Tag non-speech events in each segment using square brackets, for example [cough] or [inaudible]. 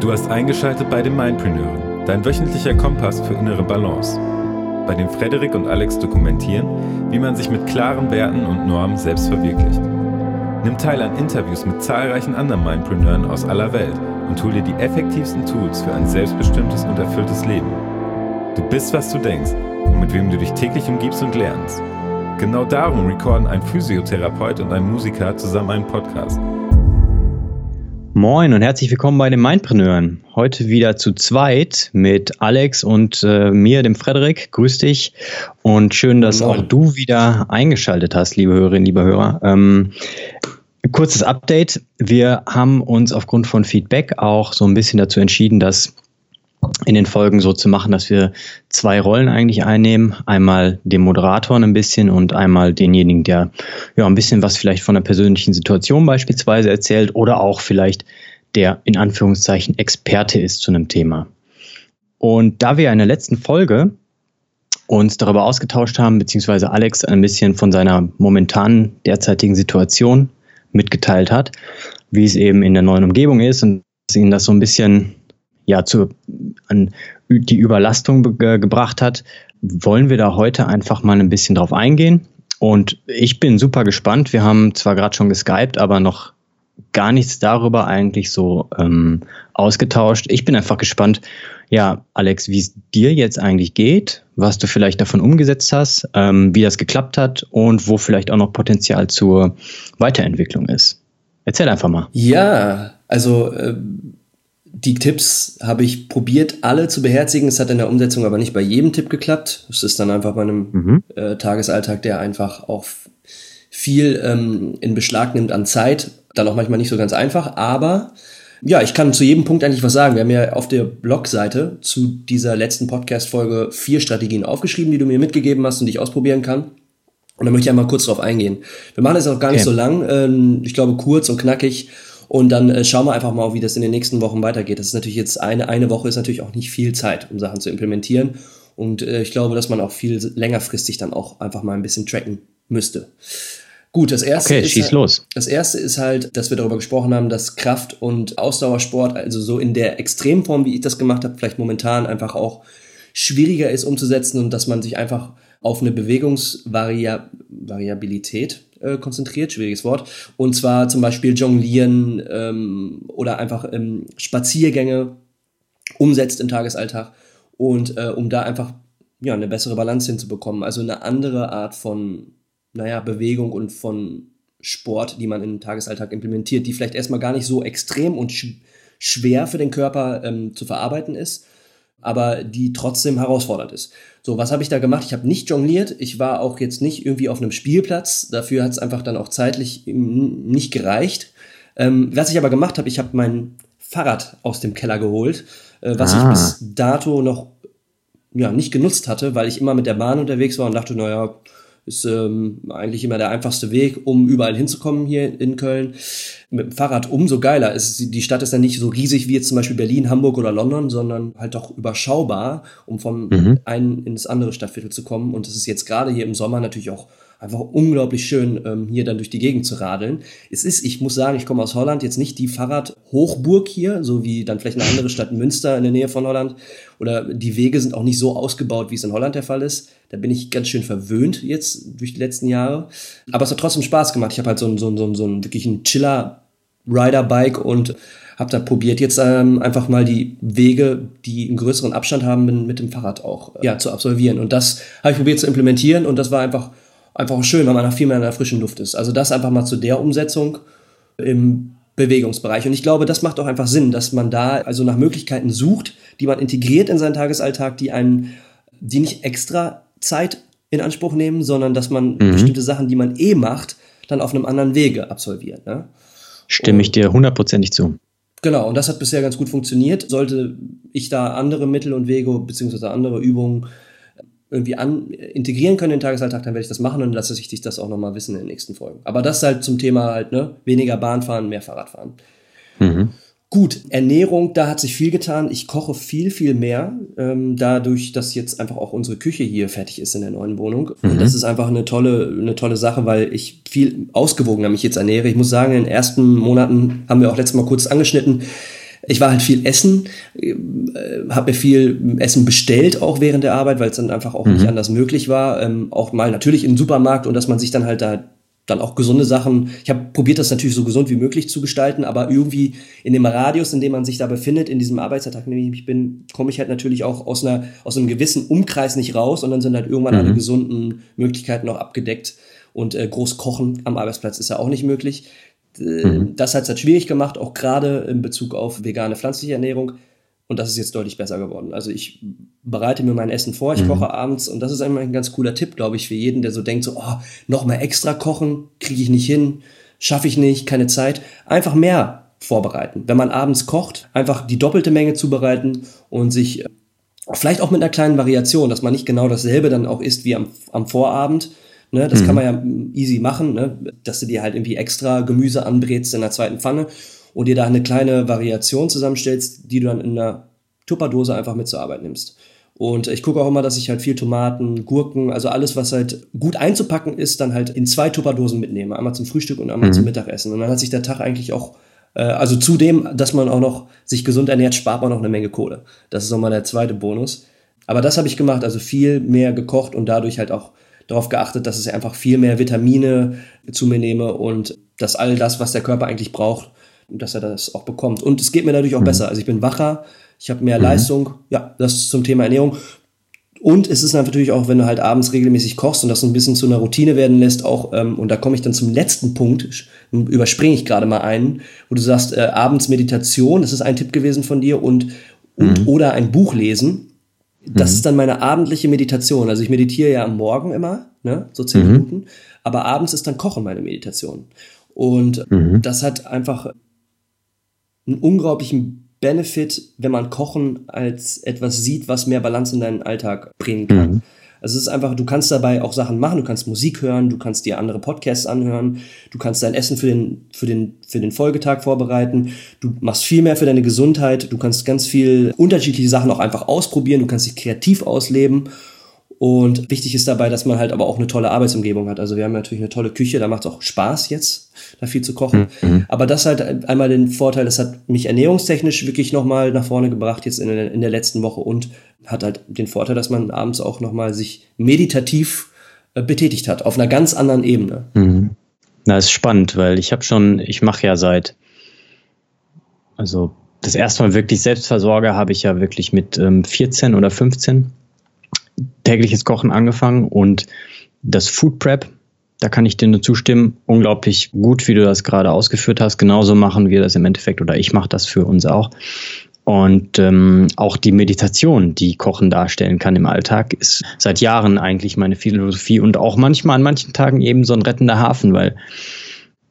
Du hast eingeschaltet bei den Mindpreneuren, dein wöchentlicher Kompass für innere Balance, bei dem Frederik und Alex dokumentieren, wie man sich mit klaren Werten und Normen selbst verwirklicht. Nimm teil an Interviews mit zahlreichen anderen Mindpreneuren aus aller Welt und hol dir die effektivsten Tools für ein selbstbestimmtes und erfülltes Leben. Du bist, was du denkst und mit wem du dich täglich umgibst und lernst. Genau darum recorden ein Physiotherapeut und ein Musiker zusammen einen Podcast. Moin und herzlich willkommen bei den Mindpreneuren. Heute wieder zu zweit mit Alex und äh, mir, dem Frederik. Grüß dich und schön, dass Moin. auch du wieder eingeschaltet hast, liebe Hörerinnen, liebe Hörer. Ähm, kurzes Update. Wir haben uns aufgrund von Feedback auch so ein bisschen dazu entschieden, dass in den Folgen so zu machen, dass wir zwei Rollen eigentlich einnehmen. Einmal den Moderator ein bisschen und einmal denjenigen, der ja ein bisschen was vielleicht von der persönlichen Situation beispielsweise erzählt oder auch vielleicht der in Anführungszeichen Experte ist zu einem Thema. Und da wir in der letzten Folge uns darüber ausgetauscht haben, beziehungsweise Alex ein bisschen von seiner momentanen derzeitigen Situation mitgeteilt hat, wie es eben in der neuen Umgebung ist und ihn das so ein bisschen ja, zu, an die Überlastung ge gebracht hat, wollen wir da heute einfach mal ein bisschen drauf eingehen. Und ich bin super gespannt. Wir haben zwar gerade schon geskypt, aber noch gar nichts darüber eigentlich so ähm, ausgetauscht. Ich bin einfach gespannt, ja, Alex, wie es dir jetzt eigentlich geht, was du vielleicht davon umgesetzt hast, ähm, wie das geklappt hat und wo vielleicht auch noch Potenzial zur Weiterentwicklung ist. Erzähl einfach mal. Ja, also äh, die Tipps habe ich probiert, alle zu beherzigen. Es hat in der Umsetzung aber nicht bei jedem Tipp geklappt. Es ist dann einfach bei einem mhm. äh, Tagesalltag, der einfach auch viel ähm, in Beschlag nimmt an Zeit. Dann auch manchmal nicht so ganz einfach. Aber ja, ich kann zu jedem Punkt eigentlich was sagen. Wir haben ja auf der Blogseite zu dieser letzten Podcast-Folge vier Strategien aufgeschrieben, die du mir mitgegeben hast und die ich ausprobieren kann. Und da möchte ich einmal kurz drauf eingehen. Wir machen das auch gar okay. nicht so lang. Ähm, ich glaube kurz und knackig und dann äh, schauen wir einfach mal, wie das in den nächsten Wochen weitergeht. Das ist natürlich jetzt eine, eine Woche ist natürlich auch nicht viel Zeit, um Sachen zu implementieren. Und äh, ich glaube, dass man auch viel längerfristig dann auch einfach mal ein bisschen tracken müsste. Gut, das erste, okay, ist, halt, das erste ist halt, dass wir darüber gesprochen haben, dass Kraft- und Ausdauersport, also so in der Extremform, wie ich das gemacht habe, vielleicht momentan einfach auch schwieriger ist umzusetzen und dass man sich einfach auf eine Bewegungsvariabilität äh, konzentriert, schwieriges Wort. Und zwar zum Beispiel Jonglieren ähm, oder einfach ähm, Spaziergänge umsetzt im Tagesalltag und äh, um da einfach ja eine bessere Balance hinzubekommen. Also eine andere Art von naja Bewegung und von Sport, die man im Tagesalltag implementiert, die vielleicht erstmal gar nicht so extrem und sch schwer für den Körper ähm, zu verarbeiten ist, aber die trotzdem herausfordernd ist. So, was habe ich da gemacht? Ich habe nicht jongliert. Ich war auch jetzt nicht irgendwie auf einem Spielplatz. Dafür hat es einfach dann auch zeitlich nicht gereicht. Ähm, was ich aber gemacht habe, ich habe mein Fahrrad aus dem Keller geholt, äh, was ah. ich bis dato noch ja, nicht genutzt hatte, weil ich immer mit der Bahn unterwegs war und dachte, naja, ist ähm, eigentlich immer der einfachste Weg, um überall hinzukommen hier in Köln. Mit dem Fahrrad umso geiler. Es, die Stadt ist dann nicht so riesig wie jetzt zum Beispiel Berlin, Hamburg oder London, sondern halt doch überschaubar, um vom mhm. einen ins andere Stadtviertel zu kommen. Und es ist jetzt gerade hier im Sommer natürlich auch einfach unglaublich schön, ähm, hier dann durch die Gegend zu radeln. Es ist, ich muss sagen, ich komme aus Holland, jetzt nicht die Fahrradhochburg hier, so wie dann vielleicht eine andere Stadt Münster in der Nähe von Holland. Oder die Wege sind auch nicht so ausgebaut, wie es in Holland der Fall ist. Da bin ich ganz schön verwöhnt jetzt durch die letzten Jahre. Aber es hat trotzdem Spaß gemacht. Ich habe halt so ein, so ein, so ein, so ein wirklich ein Chiller-Rider-Bike und habe da probiert, jetzt ähm, einfach mal die Wege, die einen größeren Abstand haben, mit dem Fahrrad auch ja, zu absolvieren. Und das habe ich probiert zu implementieren und das war einfach einfach schön, weil man viel mehr in der frischen Luft ist. Also das einfach mal zu der Umsetzung im Bewegungsbereich. Und ich glaube, das macht auch einfach Sinn, dass man da also nach Möglichkeiten sucht, die man integriert in seinen Tagesalltag, die einen, die nicht extra Zeit in Anspruch nehmen, sondern dass man mhm. bestimmte Sachen, die man eh macht, dann auf einem anderen Wege absolviert. Ne? Stimme und, ich dir hundertprozentig zu. Genau, und das hat bisher ganz gut funktioniert. Sollte ich da andere Mittel und Wege beziehungsweise andere Übungen irgendwie an, integrieren können in den Tagesalltag, dann werde ich das machen und lasse ich dich das auch nochmal wissen in den nächsten Folgen. Aber das halt zum Thema halt, ne, weniger Bahnfahren, mehr Fahrradfahren. Mhm. Gut, Ernährung, da hat sich viel getan. Ich koche viel, viel mehr, ähm, dadurch, dass jetzt einfach auch unsere Küche hier fertig ist in der neuen Wohnung. Mhm. Und das ist einfach eine tolle, eine tolle Sache, weil ich viel ausgewogener mich jetzt ernähre. Ich muss sagen, in den ersten Monaten haben wir auch letztes Mal kurz angeschnitten, Ich war halt viel essen, äh, habe mir viel Essen bestellt auch während der Arbeit, weil es dann einfach auch mhm. nicht anders möglich war. Ähm, auch mal natürlich im Supermarkt und dass man sich dann halt da dann auch gesunde Sachen. Ich habe probiert, das natürlich so gesund wie möglich zu gestalten, aber irgendwie in dem Radius, in dem man sich da befindet, in diesem Arbeitsalltag, in dem ich bin, komme ich halt natürlich auch aus einer aus einem gewissen Umkreis nicht raus und dann sind halt irgendwann mhm. alle gesunden Möglichkeiten auch abgedeckt und äh, groß kochen am Arbeitsplatz ist ja auch nicht möglich. Äh, mhm. Das hat es halt schwierig gemacht, auch gerade in Bezug auf vegane pflanzliche Ernährung. Und das ist jetzt deutlich besser geworden. Also ich bereite mir mein Essen vor, ich mhm. koche abends und das ist einmal ein ganz cooler Tipp, glaube ich, für jeden, der so denkt, so, oh, noch mal extra kochen, kriege ich nicht hin, schaffe ich nicht, keine Zeit. Einfach mehr vorbereiten. Wenn man abends kocht, einfach die doppelte Menge zubereiten und sich äh, vielleicht auch mit einer kleinen Variation, dass man nicht genau dasselbe dann auch isst wie am, am Vorabend. Ne, das mhm. kann man ja easy machen, ne, dass du dir halt irgendwie extra Gemüse anbrätst in der zweiten Pfanne und dir da eine kleine Variation zusammenstellst, die du dann in einer Tupperdose einfach mit zur Arbeit nimmst. Und ich gucke auch immer, dass ich halt viel Tomaten, Gurken, also alles, was halt gut einzupacken ist, dann halt in zwei Tupperdosen mitnehme. Einmal zum Frühstück und einmal mhm. zum Mittagessen. Und dann hat sich der Tag eigentlich auch, äh, also zudem, dass man auch noch sich gesund ernährt, spart man noch eine Menge Kohle. Das ist nochmal der zweite Bonus. Aber das habe ich gemacht, also viel mehr gekocht und dadurch halt auch darauf geachtet, dass ich einfach viel mehr Vitamine zu mir nehme und dass all das, was der Körper eigentlich braucht, dass er das auch bekommt. Und es geht mir dadurch auch mhm. besser. Also ich bin wacher, ich habe mehr mhm. Leistung. Ja, das zum Thema Ernährung. Und es ist natürlich auch, wenn du halt abends regelmäßig kochst und das so ein bisschen zu einer Routine werden lässt, auch, ähm, und da komme ich dann zum letzten Punkt, überspringe ich gerade mal einen, wo du sagst, äh, abends Meditation, das ist ein Tipp gewesen von dir, und, und mhm. oder ein Buch lesen. Das mhm. ist dann meine abendliche Meditation. Also ich meditiere ja am Morgen immer, ne, so zehn mhm. Minuten, aber abends ist dann Kochen meine Meditation. Und mhm. das hat einfach einen unglaublichen Benefit, wenn man Kochen als etwas sieht, was mehr Balance in deinen Alltag bringen kann. Also es ist einfach, du kannst dabei auch Sachen machen, du kannst Musik hören, du kannst dir andere Podcasts anhören, du kannst dein Essen für den, für den, für den Folgetag vorbereiten, du machst viel mehr für deine Gesundheit, du kannst ganz viel unterschiedliche Sachen auch einfach ausprobieren, du kannst dich kreativ ausleben und wichtig ist dabei, dass man halt aber auch eine tolle Arbeitsumgebung hat. Also wir haben natürlich eine tolle Küche, da macht es auch Spaß jetzt, da viel zu kochen. Mhm. Aber das halt einmal den Vorteil, das hat mich ernährungstechnisch wirklich nochmal nach vorne gebracht jetzt in der, in der letzten Woche und hat halt den Vorteil, dass man abends auch nochmal sich meditativ äh, betätigt hat, auf einer ganz anderen Ebene. Mhm. Das ist spannend, weil ich habe schon, ich mache ja seit, also das erste Mal wirklich Selbstversorger habe ich ja wirklich mit ähm, 14 oder 15 tägliches Kochen angefangen und das Food Prep, da kann ich dir nur zustimmen, unglaublich gut, wie du das gerade ausgeführt hast. Genauso machen wir das im Endeffekt oder ich mache das für uns auch. Und ähm, auch die Meditation, die Kochen darstellen kann im Alltag, ist seit Jahren eigentlich meine Philosophie und auch manchmal an manchen Tagen eben so ein rettender Hafen, weil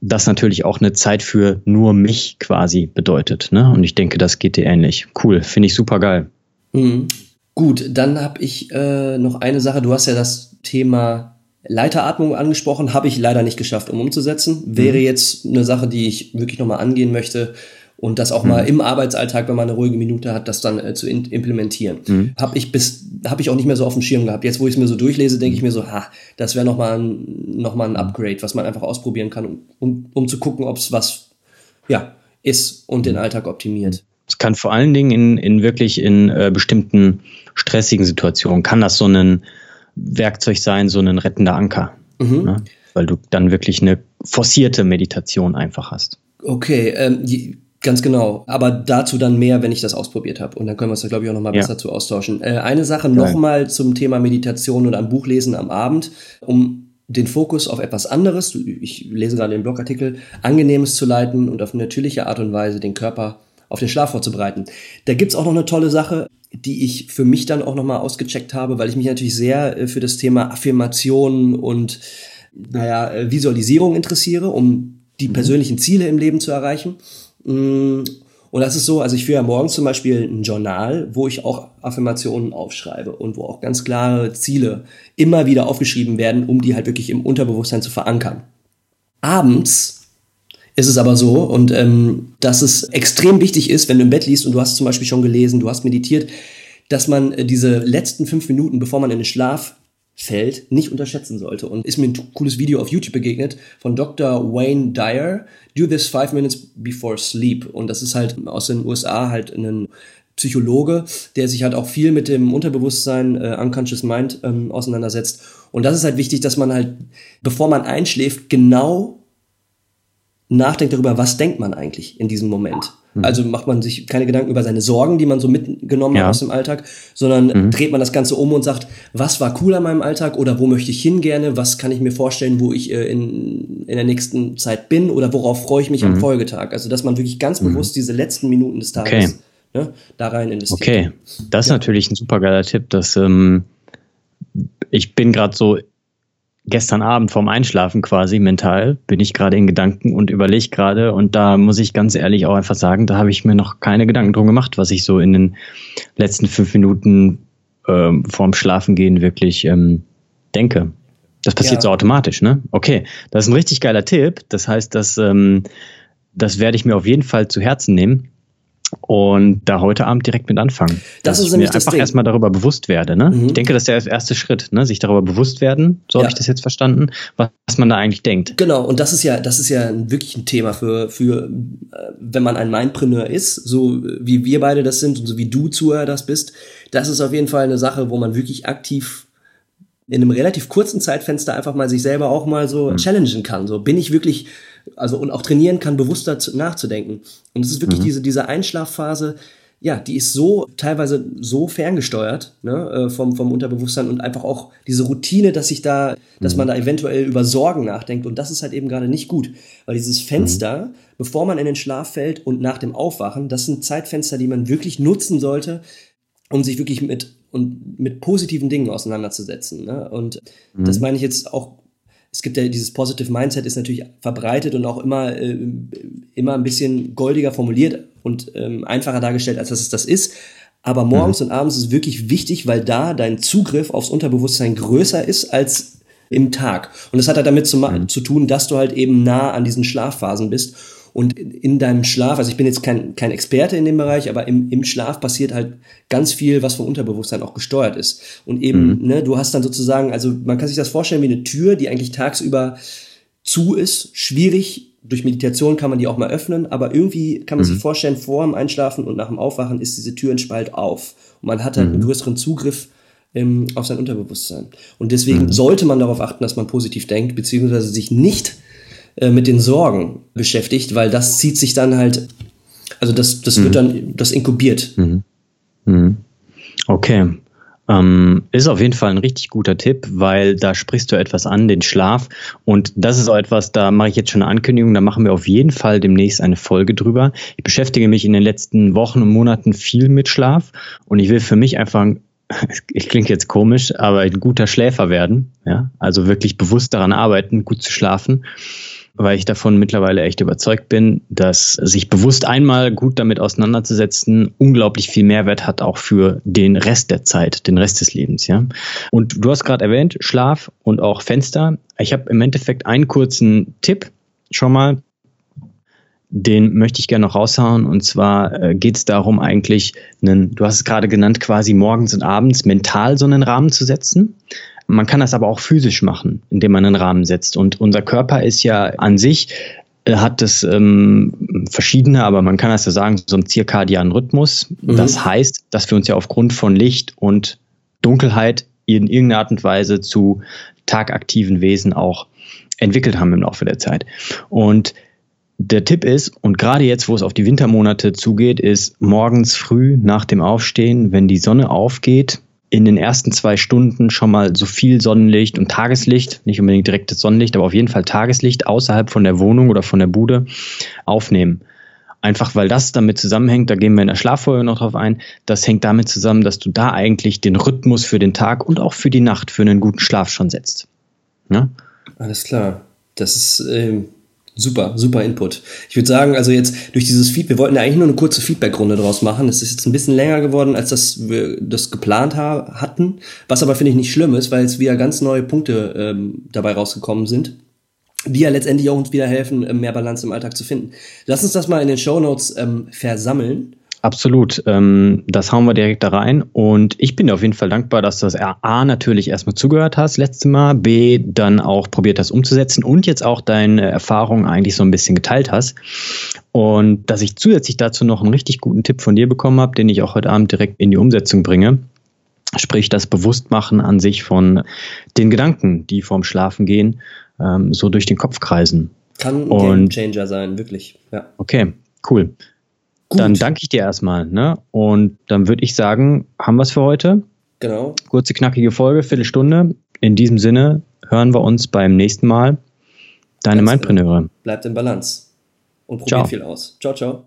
das natürlich auch eine Zeit für nur mich quasi bedeutet. Ne? Und ich denke, das geht dir ähnlich. Cool, finde ich super geil. Mhm. Gut, dann habe ich äh, noch eine Sache. Du hast ja das Thema Leiteratmung angesprochen, habe ich leider nicht geschafft, um umzusetzen. Mhm. Wäre jetzt eine Sache, die ich wirklich nochmal angehen möchte und das auch mhm. mal im Arbeitsalltag, wenn man eine ruhige Minute hat, das dann äh, zu implementieren. Mhm. Habe ich bis, habe ich auch nicht mehr so auf dem Schirm gehabt. Jetzt, wo ich es mir so durchlese, denke ich mir so, ha, das wäre nochmal ein, noch mal ein Upgrade, was man einfach ausprobieren kann, um, um, um zu gucken, ob es was, ja, ist und den Alltag optimiert. Es kann vor allen Dingen in, in wirklich in äh, bestimmten stressigen Situationen, kann das so ein Werkzeug sein, so ein rettender Anker. Mhm. Ne? Weil du dann wirklich eine forcierte Meditation einfach hast. Okay, ähm, ganz genau. Aber dazu dann mehr, wenn ich das ausprobiert habe. Und dann können wir uns da, glaube ich, auch nochmal ja. besser zu austauschen. Äh, eine Sache nochmal zum Thema Meditation oder ein Buch lesen am Abend, um den Fokus auf etwas anderes, ich lese gerade den Blogartikel, Angenehmes zu leiten und auf natürliche Art und Weise den Körper auf den Schlaf vorzubereiten. Da gibt's auch noch eine tolle Sache, die ich für mich dann auch nochmal ausgecheckt habe, weil ich mich natürlich sehr äh, für das Thema Affirmationen und naja, äh, Visualisierung interessiere, um die mhm. persönlichen Ziele im Leben zu erreichen. Mm, und das ist so, also ich führe ja morgens zum Beispiel ein Journal, wo ich auch Affirmationen aufschreibe und wo auch ganz klare Ziele immer wieder aufgeschrieben werden, um die halt wirklich im Unterbewusstsein zu verankern. Abends ist es aber so und ähm, dass es extrem wichtig ist, wenn du im Bett liest und du hast zum Beispiel schon gelesen, du hast meditiert, dass man äh, diese letzten fünf Minuten, bevor man in den Schlaf Feld nicht unterschätzen sollte. Und ist mir ein cooles Video auf YouTube begegnet von Dr. Wayne Dyer, Do This Five Minutes Before Sleep. Und das ist halt aus den USA halt ein Psychologe, der sich halt auch viel mit dem Unterbewusstsein, äh, Unconscious Mind ähm, auseinandersetzt. Und das ist halt wichtig, dass man halt, bevor man einschläft, genau nachdenkt darüber, was denkt man eigentlich in diesem Moment. Mhm. Also macht man sich keine Gedanken über seine Sorgen, die man so mitgenommen ja. hat aus dem Alltag, sondern mhm. dreht man das Ganze um und sagt, was war cool an meinem Alltag oder wo möchte ich hin gerne, was kann ich mir vorstellen, wo ich äh, in, in der nächsten Zeit bin oder worauf freue ich mich mhm. am Folgetag. Also dass man wirklich ganz mhm. bewusst diese letzten Minuten des Tages okay. ne, da rein investiert. Okay, das ist ja. natürlich ein super geiler Tipp, dass ähm, ich bin gerade so gestern Abend vorm Einschlafen quasi mental bin ich gerade in Gedanken und überlege gerade und da muss ich ganz ehrlich auch einfach sagen, da habe ich mir noch keine Gedanken drum gemacht, was ich so in den letzten fünf Minuten ähm, vorm Schlafengehen wirklich ähm, denke. Das passiert ja. so automatisch, ne? Okay, das ist ein richtig geiler Tipp. Das heißt, dass ähm, das werde ich mir auf jeden Fall zu Herzen nehmen und da heute Abend direkt mit anfangen. Das ist nämlich mir das einfach erstmal darüber bewusst werde. Ne? Mhm. Ich denke, das ist der erste Schritt, ne? sich darüber bewusst werden, so ja. habe ich das jetzt verstanden, was, was, man da eigentlich denkt. Genau, und das ist ja, das ist ja wirklich ein Thema für, für äh, wenn man ein Mindpreneur ist, so wie wir beide das sind und so wie du Zuhörer das bist, das ist auf jeden Fall eine Sache, wo man wirklich aktiv in einem relativ kurzen Zeitfenster einfach mal sich selber auch mal so mhm. challengen kann. So bin ich wirklich also und auch trainieren kann, bewusster nachzudenken. Und es ist wirklich mhm. diese, diese Einschlafphase, ja, die ist so teilweise so ferngesteuert ne, äh, vom, vom Unterbewusstsein und einfach auch diese Routine, dass sich da, dass mhm. man da eventuell über Sorgen nachdenkt. Und das ist halt eben gerade nicht gut. Weil dieses Fenster, mhm. bevor man in den Schlaf fällt und nach dem Aufwachen, das sind Zeitfenster, die man wirklich nutzen sollte, um sich wirklich mit und mit positiven Dingen auseinanderzusetzen. Ne? Und mhm. das meine ich jetzt auch es gibt ja dieses Positive Mindset ist natürlich verbreitet und auch immer, äh, immer ein bisschen goldiger formuliert und ähm, einfacher dargestellt, als dass es das ist. Aber morgens mhm. und abends ist es wirklich wichtig, weil da dein Zugriff aufs Unterbewusstsein größer ist als im Tag. Und das hat halt damit zu, mhm. zu tun, dass du halt eben nah an diesen Schlafphasen bist und in deinem Schlaf, also ich bin jetzt kein, kein Experte in dem Bereich, aber im, im Schlaf passiert halt ganz viel, was vom Unterbewusstsein auch gesteuert ist. Und eben, mhm. ne, du hast dann sozusagen, also man kann sich das vorstellen wie eine Tür, die eigentlich tagsüber zu ist, schwierig. Durch Meditation kann man die auch mal öffnen, aber irgendwie kann man mhm. sich vorstellen, vor dem Einschlafen und nach dem Aufwachen ist diese Tür in Spalt auf. Und man hat halt mhm. einen größeren Zugriff ähm, auf sein Unterbewusstsein. Und deswegen mhm. sollte man darauf achten, dass man positiv denkt, beziehungsweise sich nicht äh, mit den Sorgen beschäftigt, weil das zieht sich dann halt, also das, das mhm. wird dann, das inkubiert. Mhm. Mhm. Okay. Ähm, ist auf jeden Fall ein richtig guter Tipp, weil da sprichst du etwas an, den Schlaf. Und das ist auch etwas, da mache ich jetzt schon eine Ankündigung, da machen wir auf jeden Fall demnächst eine Folge drüber. Ich beschäftige mich in den letzten Wochen und Monaten viel mit Schlaf und ich will für mich einfach [laughs] ich klinge jetzt komisch, aber ein guter Schläfer werden, ja, also wirklich bewusst daran arbeiten, gut zu schlafen weil ich davon mittlerweile echt überzeugt bin, dass sich bewusst einmal gut damit auseinanderzusetzen unglaublich viel Mehrwert hat auch für den Rest der Zeit, den Rest des Lebens, ja. Und du hast gerade erwähnt, Schlaf und auch Fenster. Ich habe im Endeffekt einen kurzen Tipp schon mal, den möchte ich gerne noch raushauen. Und zwar äh, geht es darum, eigentlich einen, du hast es gerade genannt, quasi morgens und abends mental so einen Rahmen zu setzen. Man kann das aber auch physisch machen, indem man einen Rahmen setzt. Und unser Körper ist ja an sich äh, hat es ähm, verschiedene, aber man kann das ja sagen, so einen zirkadianen Rhythmus. Mhm. Das heißt, dass wir uns ja aufgrund von Licht und Dunkelheit in irgendeiner Art und Weise zu tagaktiven Wesen auch entwickelt haben im Laufe der Zeit. Und der Tipp ist, und gerade jetzt, wo es auf die Wintermonate zugeht, ist morgens früh nach dem Aufstehen, wenn die Sonne aufgeht, in den ersten zwei Stunden schon mal so viel Sonnenlicht und Tageslicht, nicht unbedingt direktes Sonnenlicht, aber auf jeden Fall Tageslicht außerhalb von der Wohnung oder von der Bude aufnehmen. Einfach weil das damit zusammenhängt, da gehen wir in der Schlaffolge noch drauf ein, das hängt damit zusammen, dass du da eigentlich den Rhythmus für den Tag und auch für die Nacht für einen guten Schlaf schon setzt. Ja? Alles klar. Das ist ähm, Super, super Input. Ich würde sagen, also jetzt durch dieses Feed, wir wollten ja eigentlich nur eine kurze Feedback-Runde draus machen. Es ist jetzt ein bisschen länger geworden, als das wir das geplant ha hatten. Was aber finde ich nicht schlimm ist, weil jetzt wieder ganz neue Punkte ähm, dabei rausgekommen sind, die ja letztendlich auch uns wieder helfen, äh, mehr Balance im Alltag zu finden. Lass uns das mal in den Show Notes ähm, versammeln Absolut. Ähm, das hauen wir direkt da rein. Und ich bin dir auf jeden Fall dankbar, dass du das A natürlich erstmal zugehört hast, letztes Mal, B dann auch probiert hast umzusetzen und jetzt auch deine Erfahrungen eigentlich so ein bisschen geteilt hast. Und dass ich zusätzlich dazu noch einen richtig guten Tipp von dir bekommen habe, den ich auch heute Abend direkt in die Umsetzung bringe. Sprich, das Bewusstmachen an sich von den Gedanken, die vorm Schlafen gehen, ähm, so durch den Kopf kreisen. Kann ein und, Game Changer sein, wirklich. Ja. Okay, cool. Gut. Dann danke ich dir erstmal. Ne? Und dann würde ich sagen, haben wir es für heute. Genau. Kurze, knackige Folge, Viertelstunde. In diesem Sinne hören wir uns beim nächsten Mal. Deine Mindpreneure. Bleibt in Balance und probiert ciao. viel aus. Ciao, ciao.